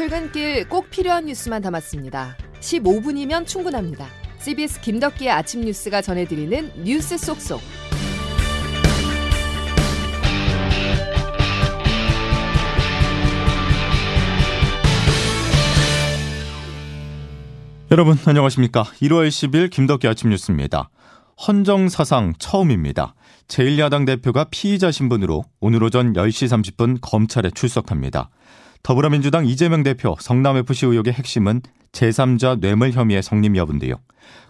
출근길 꼭 필요한 뉴스만 담았습니다. 15분이면 충분합니다. CBS 김덕기의 아침 뉴스가 전해드리는 뉴스 속속. 여러분 안녕하십니까? 1월 10일 김덕기 아침 뉴스입니다. 헌정 사상 처음입니다. 제1야당 대표가 피의자 신분으로 오늘 오전 10시 30분 검찰에 출석합니다. 더불어민주당 이재명 대표 성남FC 의혹의 핵심은 제3자 뇌물 혐의의 성립 여부인데요.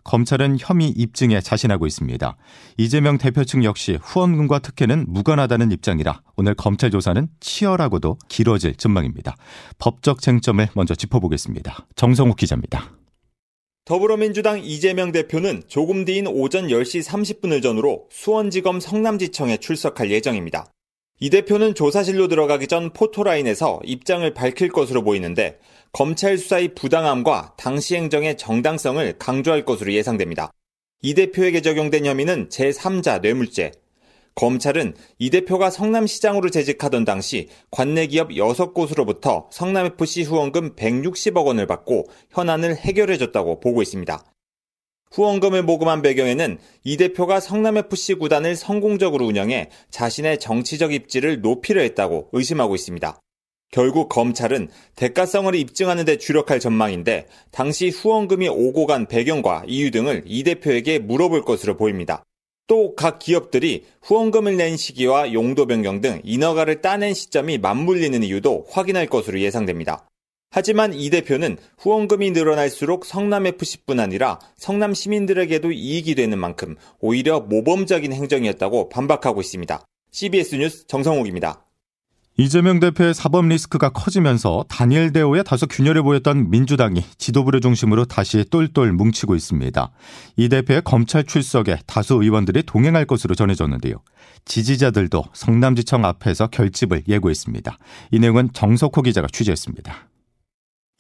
검찰은 혐의 입증에 자신하고 있습니다. 이재명 대표 측 역시 후원금과 특혜는 무관하다는 입장이라 오늘 검찰 조사는 치열하고도 길어질 전망입니다. 법적 쟁점을 먼저 짚어보겠습니다. 정성욱 기자입니다. 더불어민주당 이재명 대표는 조금 뒤인 오전 10시 30분을 전후로 수원지검 성남지청에 출석할 예정입니다. 이 대표는 조사실로 들어가기 전 포토라인에서 입장을 밝힐 것으로 보이는데 검찰 수사의 부당함과 당시 행정의 정당성을 강조할 것으로 예상됩니다. 이 대표에게 적용된 혐의는 제3자 뇌물죄. 검찰은 이 대표가 성남시장으로 재직하던 당시 관내 기업 6곳으로부터 성남FC 후원금 160억 원을 받고 현안을 해결해줬다고 보고 있습니다. 후원금을 모금한 배경에는 이 대표가 성남FC 구단을 성공적으로 운영해 자신의 정치적 입지를 높이려 했다고 의심하고 있습니다. 결국 검찰은 대가성을 입증하는 데 주력할 전망인데 당시 후원금이 오고 간 배경과 이유 등을 이 대표에게 물어볼 것으로 보입니다. 또 각 기업들이 후원금을 낸 시기와 용도 변경 등 인허가를 따낸 시점이 맞물리는 이유도 확인할 것으로 예상됩니다. 하지만 이 대표는 후원금이 늘어날수록 성남FC뿐 아니라 성남 시민들에게도 이익이 되는 만큼 오히려 모범적인 행정이었다고 반박하고 있습니다. CBS 뉴스 정성욱입니다. 이재명 대표의 사법 리스크가 커지면서 다니엘 대오에 다소 균열해 보였던 민주당이 지도부를 중심으로 다시 똘똘 뭉치고 있습니다. 이 대표의 검찰 출석에 다수 의원들이 동행할 것으로 전해졌는데요. 지지자들도 성남지청 앞에서 결집을 예고했습니다. 이 내용은 정석호 기자가 취재했습니다.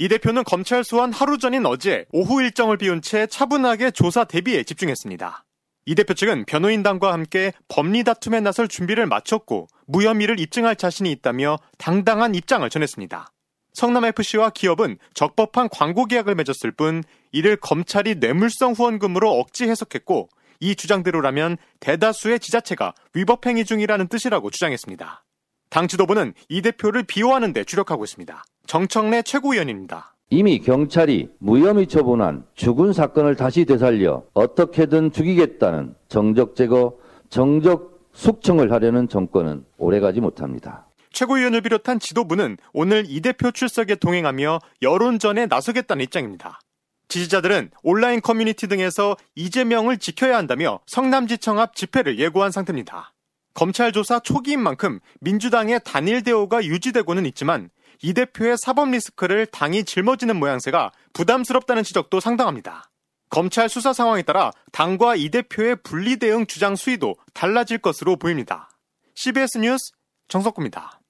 이 대표는 검찰 소환 하루 전인 어제 오후 일정을 비운 채 차분하게 조사 대비에 집중했습니다. 이 대표 측은 변호인단과 함께 법리 다툼에 나설 준비를 마쳤고 무혐의를 입증할 자신이 있다며 당당한 입장을 전했습니다. 성남FC와 기업은 적법한 광고 계약을 맺었을 뿐 이를 검찰이 뇌물성 후원금으로 억지 해석했고 이 주장대로라면 대다수의 지자체가 위법 행위 중이라는 뜻이라고 주장했습니다. 당 지도부는 이 대표를 비호하는 데 주력하고 있습니다. 정청래 최고위원입니다. 이미 경찰이 무혐의 처분한 죽은 사건을 다시 되살려 어떻게든 죽이겠다는 정적 제거, 정적 숙청을 하려는 정권은 오래가지 못합니다. 최고위원을 비롯한 지도부는 오늘 이 대표 출석에 동행하며 여론전에 나서겠다는 입장입니다. 지지자들은 온라인 커뮤니티 등에서 이재명을 지켜야 한다며 성남지청 앞 집회를 예고한 상태입니다. 검찰 조사 초기인 만큼 민주당의 단일 대오가 유지되고는 있지만 이 대표의 사법 리스크를 당이 짊어지는 모양새가 부담스럽다는 지적도 상당합니다. 검찰 수사 상황에 따라 당과 이 대표의 분리 대응 주장 수위도 달라질 것으로 보입니다. CBS 뉴스 정석구입니다.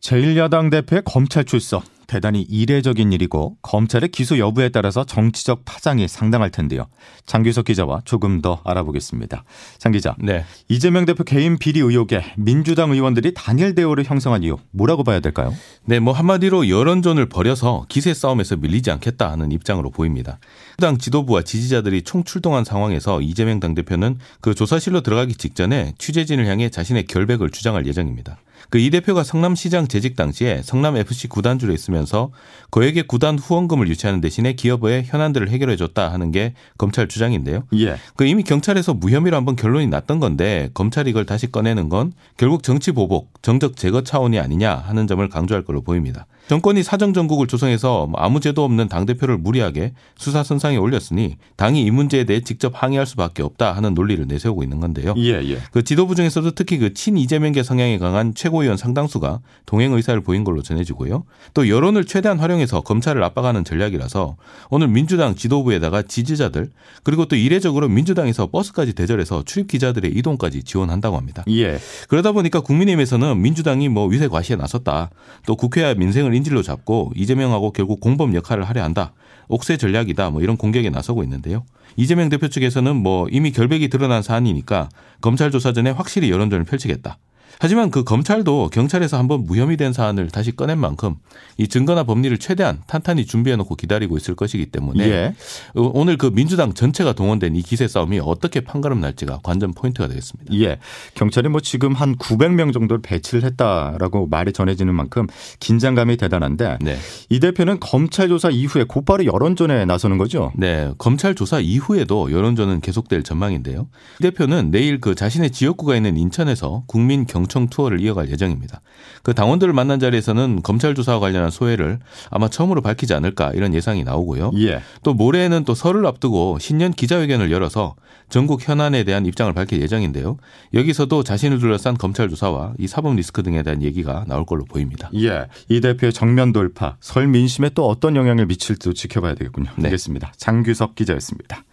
제1야당 대표의 검찰 출석 대단히 이례적인 일이고 검찰의 기소 여부에 따라서 정치적 파장이 상당할 텐데요. 장규석 기자와 조금 더 알아보겠습니다. 장 기자, 네. 이재명 대표 개인 비리 의혹에 민주당 의원들이 단일 대우를 형성한 이유 뭐라고 봐야 될까요? 네, 뭐 한마디로 여론전을 벌여서 기세 싸움에서 밀리지 않겠다 하는 입장으로 보입니다. 당 지도부와 지지자들이 총출동한 상황에서 이재명 당대표는 그 조사실로 들어가기 직전에 취재진을 향해 자신의 결백을 주장할 예정입니다. 그 이 대표가 성남시장 재직 당시에 성남 FC 구단주로 있으면서 그에게 구단 후원금을 유치하는 대신에 기업의 현안들을 해결해 줬다 하는 게 검찰 주장인데요. 예. 그 이미 경찰에서 무혐의로 한번 결론이 났던 건데 검찰이 이걸 다시 꺼내는 건 결국 정치 보복, 정적 제거 차원이 아니냐 하는 점을 강조할 걸로 보입니다. 정권이 사정 정국을 조성해서 뭐 아무 죄도 없는 당 대표를 무리하게 수사 선상에 올렸으니 당이 이 문제에 대해 직접 항의할 수밖에 없다 하는 논리를 내세우고 있는 건데요. 예, 예. 그 지도부 중에서도 특히 그 친 이재명계 성향이 강한 최고 위원 상당수가 동행 의사를 보인 걸로 전해지고요. 또 여론을 최대한 활용해서 검찰을 압박하는 전략이라서 오늘 민주당 지도부에다가 지지자들 그리고 또 이례적으로 민주당에서 버스까지 대절해서 출입 기자들의 이동까지 지원한다고 합니다. 예. 그러다 보니까 국민의힘에서는 민주당이 뭐 위세 과시에 나섰다. 또 국회와 민생을 인질로 잡고 이재명하고 결국 공범 역할을 하려 한다. 옥새 전략이다. 뭐 이런 공격에 나서고 있는데요. 이재명 대표 측에서는 뭐 이미 결백이 드러난 사안이니까 검찰 조사 전에 확실히 여론전을 펼치겠다. 하지만 그 검찰도 경찰에서 한번 무혐의 된 사안을 다시 꺼낸 만큼 이 증거나 법리를 최대한 탄탄히 준비해놓고 기다리고 있을 것이기 때문에 예. 어, 오늘 그 민주당 전체가 동원된 이 기세 싸움이 어떻게 판가름 날지가 관전 포인트가 되겠습니다. 예. 경찰이 뭐 지금 한 900명 정도를 배치를 했다라고 말이 전해지는 만큼 긴장감이 대단한데 네. 이 대표는 검찰 조사 이후에 곧바로 여론전에 나서는 거죠. 네, 검찰 조사 이후에도 여론전은 계속될 전망인데요. 이 대표는 내일 그 자신의 지역구가 있는 인천에서 국민 경청 투어를 이어갈 예정입니다. 그 당원들을 만난 자리에서는 검찰 조사와 관련한 소회를 아마 처음으로 밝히지 않을까 이런 예상이 나오고요. 예. 또 모레에는 또 설을 앞두고 신년 기자회견을 열어서 전국 현안에 대한 입장을 밝힐 예정인데요. 여기서도 자신을 둘러싼 검찰 조사와 이 사법 리스크 등에 대한 얘기가 나올 걸로 보입니다. 예. 이 대표의 정면 돌파, 설 민심에 또 어떤 영향을 미칠지도 지켜봐야 되겠군요. 네. 알겠습니다. 장규석 기자였습니다.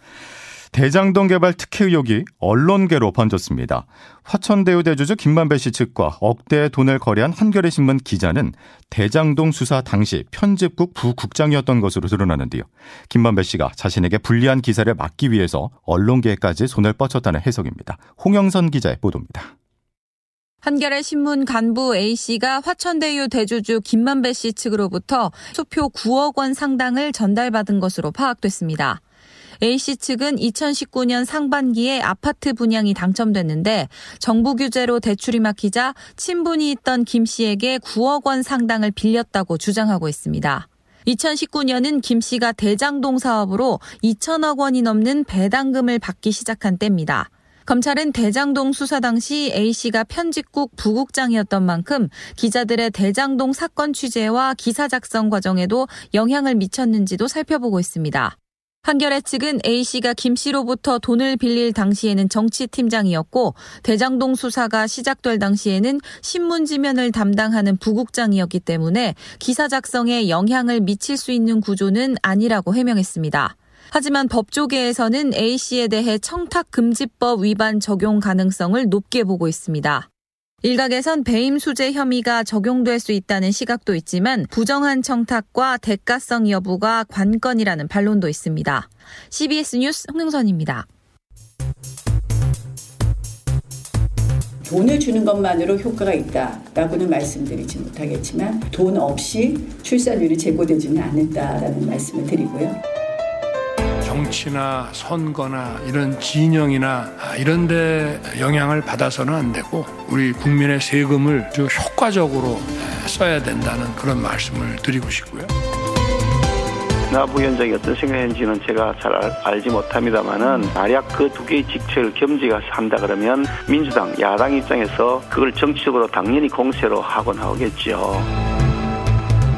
대장동 개발 특혜 의혹이 언론계로 번졌습니다. 화천대유 대주주 김만배 씨 측과 억대의 돈을 거래한 한겨레 신문 기자는 대장동 수사 당시 편집국 부국장이었던 것으로 드러나는데요. 김만배 씨가 자신에게 불리한 기사를 막기 위해서 언론계까지 손을 뻗쳤다는 해석입니다. 홍영선 기자의 보도입니다. 한겨레 신문 간부 A씨가 화천대유 대주주 김만배 씨 측으로부터 수표 9억 원 상당을 전달받은 것으로 파악됐습니다. A씨 측은 2019년 상반기에 아파트 분양이 당첨됐는데 정부 규제로 대출이 막히자 친분이 있던 김 씨에게 9억 원 상당을 빌렸다고 주장하고 있습니다. 2019년은 김 씨가 대장동 사업으로 2천억 원이 넘는 배당금을 받기 시작한 때입니다. 검찰은 대장동 수사 당시 A씨가 편집국 부국장이었던 만큼 기자들의 대장동 사건 취재와 기사 작성 과정에도 영향을 미쳤는지도 살펴보고 있습니다. 한겨레 측은 A씨가 김 씨로부터 돈을 빌릴 당시에는 정치팀장이었고 대장동 수사가 시작될 당시에는 신문지면을 담당하는 부국장이었기 때문에 기사 작성에 영향을 미칠 수 있는 구조는 아니라고 해명했습니다. 하지만 법조계에서는 A씨에 대해 청탁금지법 위반 적용 가능성을 높게 보고 있습니다. 일각에선 배임 수재 혐의가 적용될 수 있다는 시각도 있지만 부정한 청탁과 대가성 여부가 관건이라는 반론도 있습니다. CBS 뉴스 홍영선입니다. 돈을 주는 것만으로 효과가 있다라고는 말씀드리지 못하겠지만 돈 없이 출산율이 제고되지는 않는다라는 말씀을 드리고요. 정치나 선거나 이런 진영이나 이런 데 영향을 받아서는 안 되고 우리 국민의 세금을 효과적으로 써야 된다는 그런 말씀을 드리고 싶고요. 나 부위원장이 어떤 생각했는지는 제가 잘 알, 지 못합니다만은 만약 그 두 개의 직책을 겸지가 한다 그러면 민주당 야당 입장에서 그걸 정치적으로 당연히 공세로 하곤 하겠죠.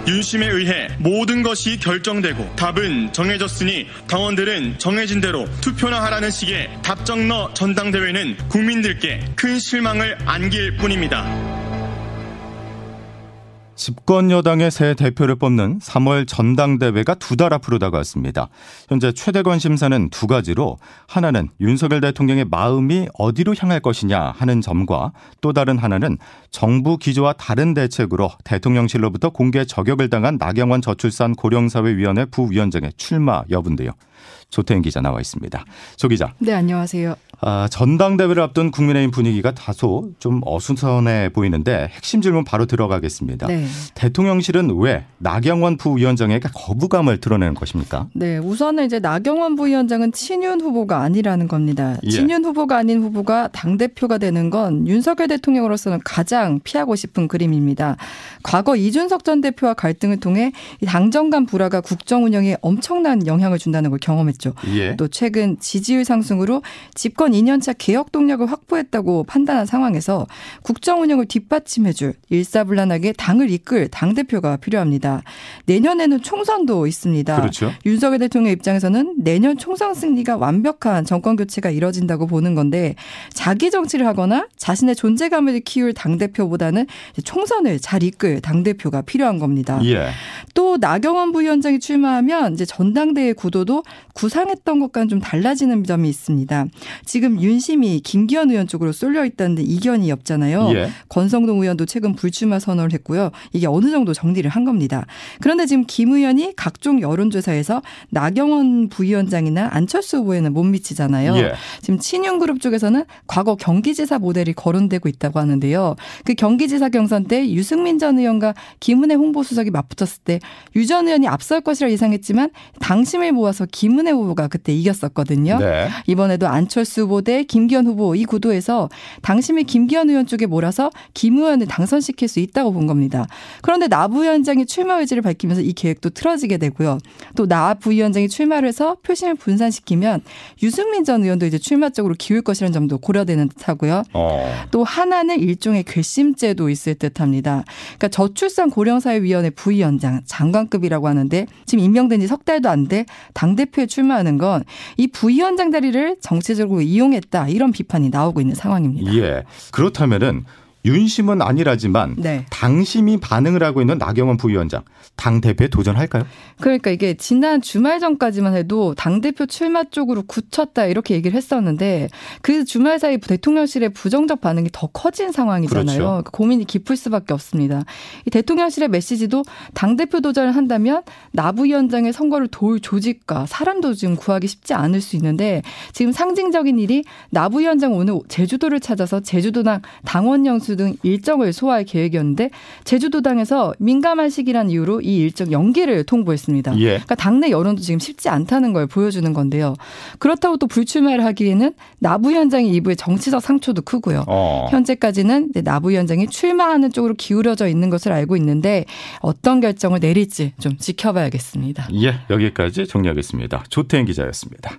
윤심에 의해 모든 것이 결정되고 답은 정해졌으니 당원들은 정해진 대로 투표나 하라는 식의 답정너 전당대회는 국민들께 큰 실망을 안길 뿐입니다. 집권 여당의 새 대표를 뽑는 3월 전당대회가 두 달 앞으로 다가왔습니다. 현재 최대 관심사는 두 가지로 하나는 윤석열 대통령의 마음이 어디로 향할 것이냐 하는 점과 또 다른 하나는 정부 기조와 다른 대책으로 대통령실로부터 공개 저격을 당한 나경원 저출산 고령사회위원회 부위원장의 출마 여부인데요. 조태인 기자 나와 있습니다. 조 기자. 네, 안녕하세요. 아, 전당대회를 앞둔 국민의힘 분위기가 다소 좀 어수선해 보이는데 핵심 질문 바로 들어가겠습니다. 네. 대통령실은 왜 나경원 부위원장에게 거부감을 드러내는 것입니까? 네, 우선은 이제 나경원 부위원장은 친윤 후보가 아니라는 겁니다. 예. 친윤 후보가 아닌 후보가 당 대표가 되는 건 윤석열 대통령으로서는 가장 피하고 싶은 그림입니다. 과거 이준석 전 대표와 갈등을 통해 이 당정 간 불화가 국정 운영에 엄청난 영향을 준다는 걸 경험했죠. 예. 또 최근 지지율 상승으로 집권 2년차 개혁 동력을 확보했다고 판단한 상황에서 국정 운영을 뒷받침해줄 일사불란하게 당을 이끌 당 대표가 필요합니다. 내년에는 총선도 있습니다. 그렇죠. 윤석열 대통령 입장에서는 내년 총선 승리가 완벽한 정권 교체가 이뤄진다고 보는 건데 자기 정치를 하거나 자신의 존재감을 키울 당 대표보다는 총선을 잘 이끌 당 대표가 필요한 겁니다. 예. 또 나경원 부위원장이 출마하면 이제 전당대회 구도도 구상했던 것과는 좀 달라지는 점이 있습니다. 지금 윤심이 김기현 의원 쪽으로 쏠려 있다는데 이견이 없잖아요. 예. 권성동 의원도 최근 불출마 선언을 했고요. 이게 어느 정도 정리를 한 겁니다. 그런데 지금 김 의원이 각종 여론조사에서 나경원 부위원장이나 안철수 후보에는 못 미치잖아요. 예. 지금 친윤그룹 쪽에서는 과거 경기지사 모델이 거론되고 있다고 하는데요. 그 경기지사 경선 때 유승민 전 의원과 김은혜 홍보수석이 맞붙었을 때 유 전 의원이 앞설 것이라 예상했지만 당심을 모아서 김은혜 후보가 그때 이겼었거든요. 네. 이번에도 안철수 후보 대 김기현 후보 이 구도에서 당심이 김기현 의원 쪽에 몰아서 김 의원을 당선시킬 수 있다고 본 겁니다. 그런데 나 부위원장이 출마 의지를 밝히면서 이 계획도 틀어지게 되고요. 또 나 부위원장이 출마를 해서 표심을 분산시키면 유승민 전 의원도 이제 출마 쪽으로 기울 것이라는 점도 고려되는 듯하고요. 어. 또 하나는 일종의 괘씸죄도 있을 듯합니다. 그러니까 저출산 고령사회위원회 부위원장 장관급이라고 하는데 지금 임명된 지 석 달도 안 돼 당 대표에 출마하는 건 이 부위원장 자리를 정치적으로 이용했다 이런 비판이 나오고 있는 상황입니다. 예. 그렇다면은 윤심은 아니라지만 네. 당심이 반응을 하고 있는 나경원 부위원장 당 대표에 도전할까요? 그러니까 이게 지난 주말 전까지만 해도 당 대표 출마 쪽으로 굳혔다 이렇게 얘기를 했었는데 그 주말 사이 대통령실의 부정적 반응이 더 커진 상황이잖아요. 그렇죠. 그러니까 고민이 깊을 수밖에 없습니다. 이 대통령실의 메시지도 당 대표 도전을 한다면 나 부위원장의 선거를 도울 조직과 사람도 지금 구하기 쉽지 않을 수 있는데 지금 상징적인 일이 나 부위원장 오늘 제주도를 찾아서 제주도당 당원 영수 등 일정을 소화할 계획이었는데 제주도당에서 민감한 시기란 이유로 이 일정 연기를 통보했습니다. 예. 그러니까 당내 여론도 지금 쉽지 않다는 걸 보여주는 건데요. 그렇다고 또 불출마를 하기에는 나부 위원장의 이부의 정치적 상처도 크고요. 어. 현재까지는 나부 위원장이 출마하는 쪽으로 기울어져 있는 것을 알고 있는데 어떤 결정을 내릴지 좀 지켜봐야겠습니다. 예, 여기까지 정리하겠습니다. 조태인 기자였습니다.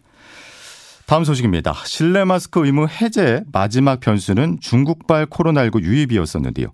다음 소식입니다. 실내 마스크 의무 해제 마지막 변수는 중국발 코로나19 유입이었었는데요.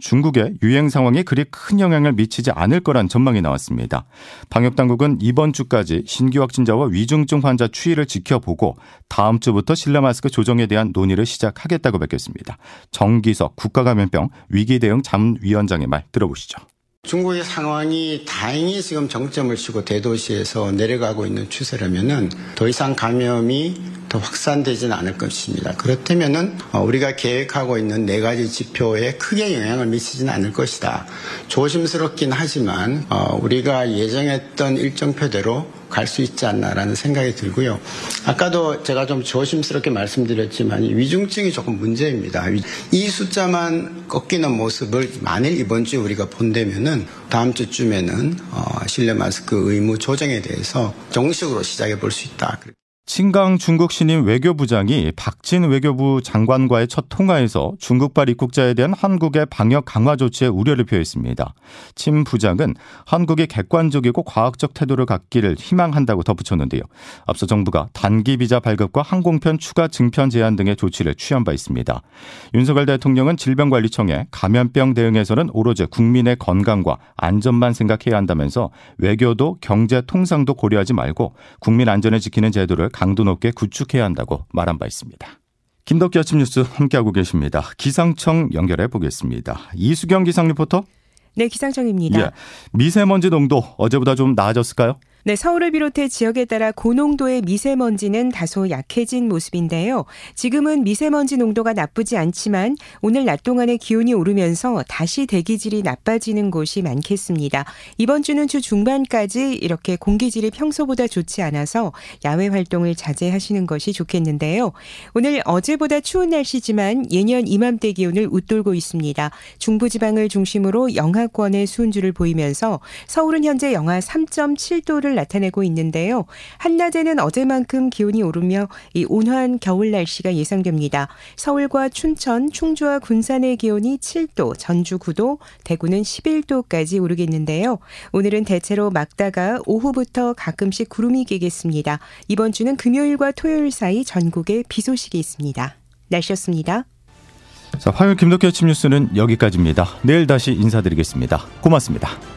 중국의 유행 상황에 그리 큰 영향을 미치지 않을 거란 전망이 나왔습니다. 방역당국은 이번 주까지 신규 확진자와 위중증 환자 추이를 지켜보고 다음 주부터 실내 마스크 조정에 대한 논의를 시작하겠다고 밝혔습니다. 정기석 국가감염병 위기대응 잠위원장의 말 들어보시죠. 중국의 상황이 다행히 지금 정점을 치고 대도시에서 내려가고 있는 추세라면은 더 이상 감염이 더 확산되지는 않을 것입니다. 그렇다면은 어, 우리가 계획하고 있는 네 가지 지표에 크게 영향을 미치지는 않을 것이다. 조심스럽긴 하지만 어, 우리가 예정했던 일정표대로 갈 수 있지 않나라는 생각이 들고요. 아까도 제가 좀 조심스럽게 말씀드렸지만 위중증이 조금 문제입니다. 이 숫자만 꺾이는 모습을 만일 이번 주에 우리가 본다면은 다음 주쯤에는 어, 실내 마스크 의무 조정에 대해서 정식으로 시작해 볼 수 있다. 친강 중국 신임 외교부장이 박진 외교부 장관과의 첫 통화에서 중국발 입국자에 대한 한국의 방역 강화 조치에 우려를 표했습니다. 친 부장은 한국이 객관적이고 과학적 태도를 갖기를 희망한다고 덧붙였는데요. 앞서 정부가 단기 비자 발급과 항공편 추가 증편 제한 등의 조치를 취한 바 있습니다. 윤석열 대통령은 질병관리청에 감염병 대응에서는 오로지 국민의 건강과 안전만 생각해야 한다면서 외교도 경제 통상도 고려하지 말고 국민 안전을 지키는 제도를 강도 높게 구축해야 한다고 말한 바 있습니다. 김덕기 아침 뉴스 함께하고 계십니다. 기상청 연결해 보겠습니다. 이수경 기상 리포터. 네, 기상청입니다. 예, 미세먼지 농도 어제보다 좀 나아졌을까요? 네, 서울을 비롯해 지역에 따라 고농도의 미세먼지는 다소 약해진 모습인데요. 지금은 미세먼지 농도가 나쁘지 않지만 오늘 낮 동안에 기온이 오르면서 다시 대기질이 나빠지는 곳이 많겠습니다. 이번 주는 주 중반까지 이렇게 공기질이 평소보다 좋지 않아서 야외 활동을 자제하시는 것이 좋겠는데요. 오늘 어제보다 추운 날씨지만 예년 이맘때 기온을 웃돌고 있습니다. 중부지방을 중심으로 영하권의 수은주를 보이면서 서울은 현재 영하 3.7도를 나타내고 있는데요. 한낮에는 어제만큼 기온이 오르며 이 온화한 겨울 날씨가 예상됩니다. 서울과 춘천, 충주와 군산의 기온이 7도, 전주 9도, 대구는 11도까지 오르겠는데요. 오늘은 대체로 막다가 오후부터 가끔씩 구름이 끼겠습니다. 이번 주는 금요일과 토요일 사이 전국에 비 소식이 있습니다. 날씨였습니다. 자, 화요일 김덕기 아침 뉴스는 여기까지입니다. 내일 다시 인사드리겠습니다. 고맙습니다.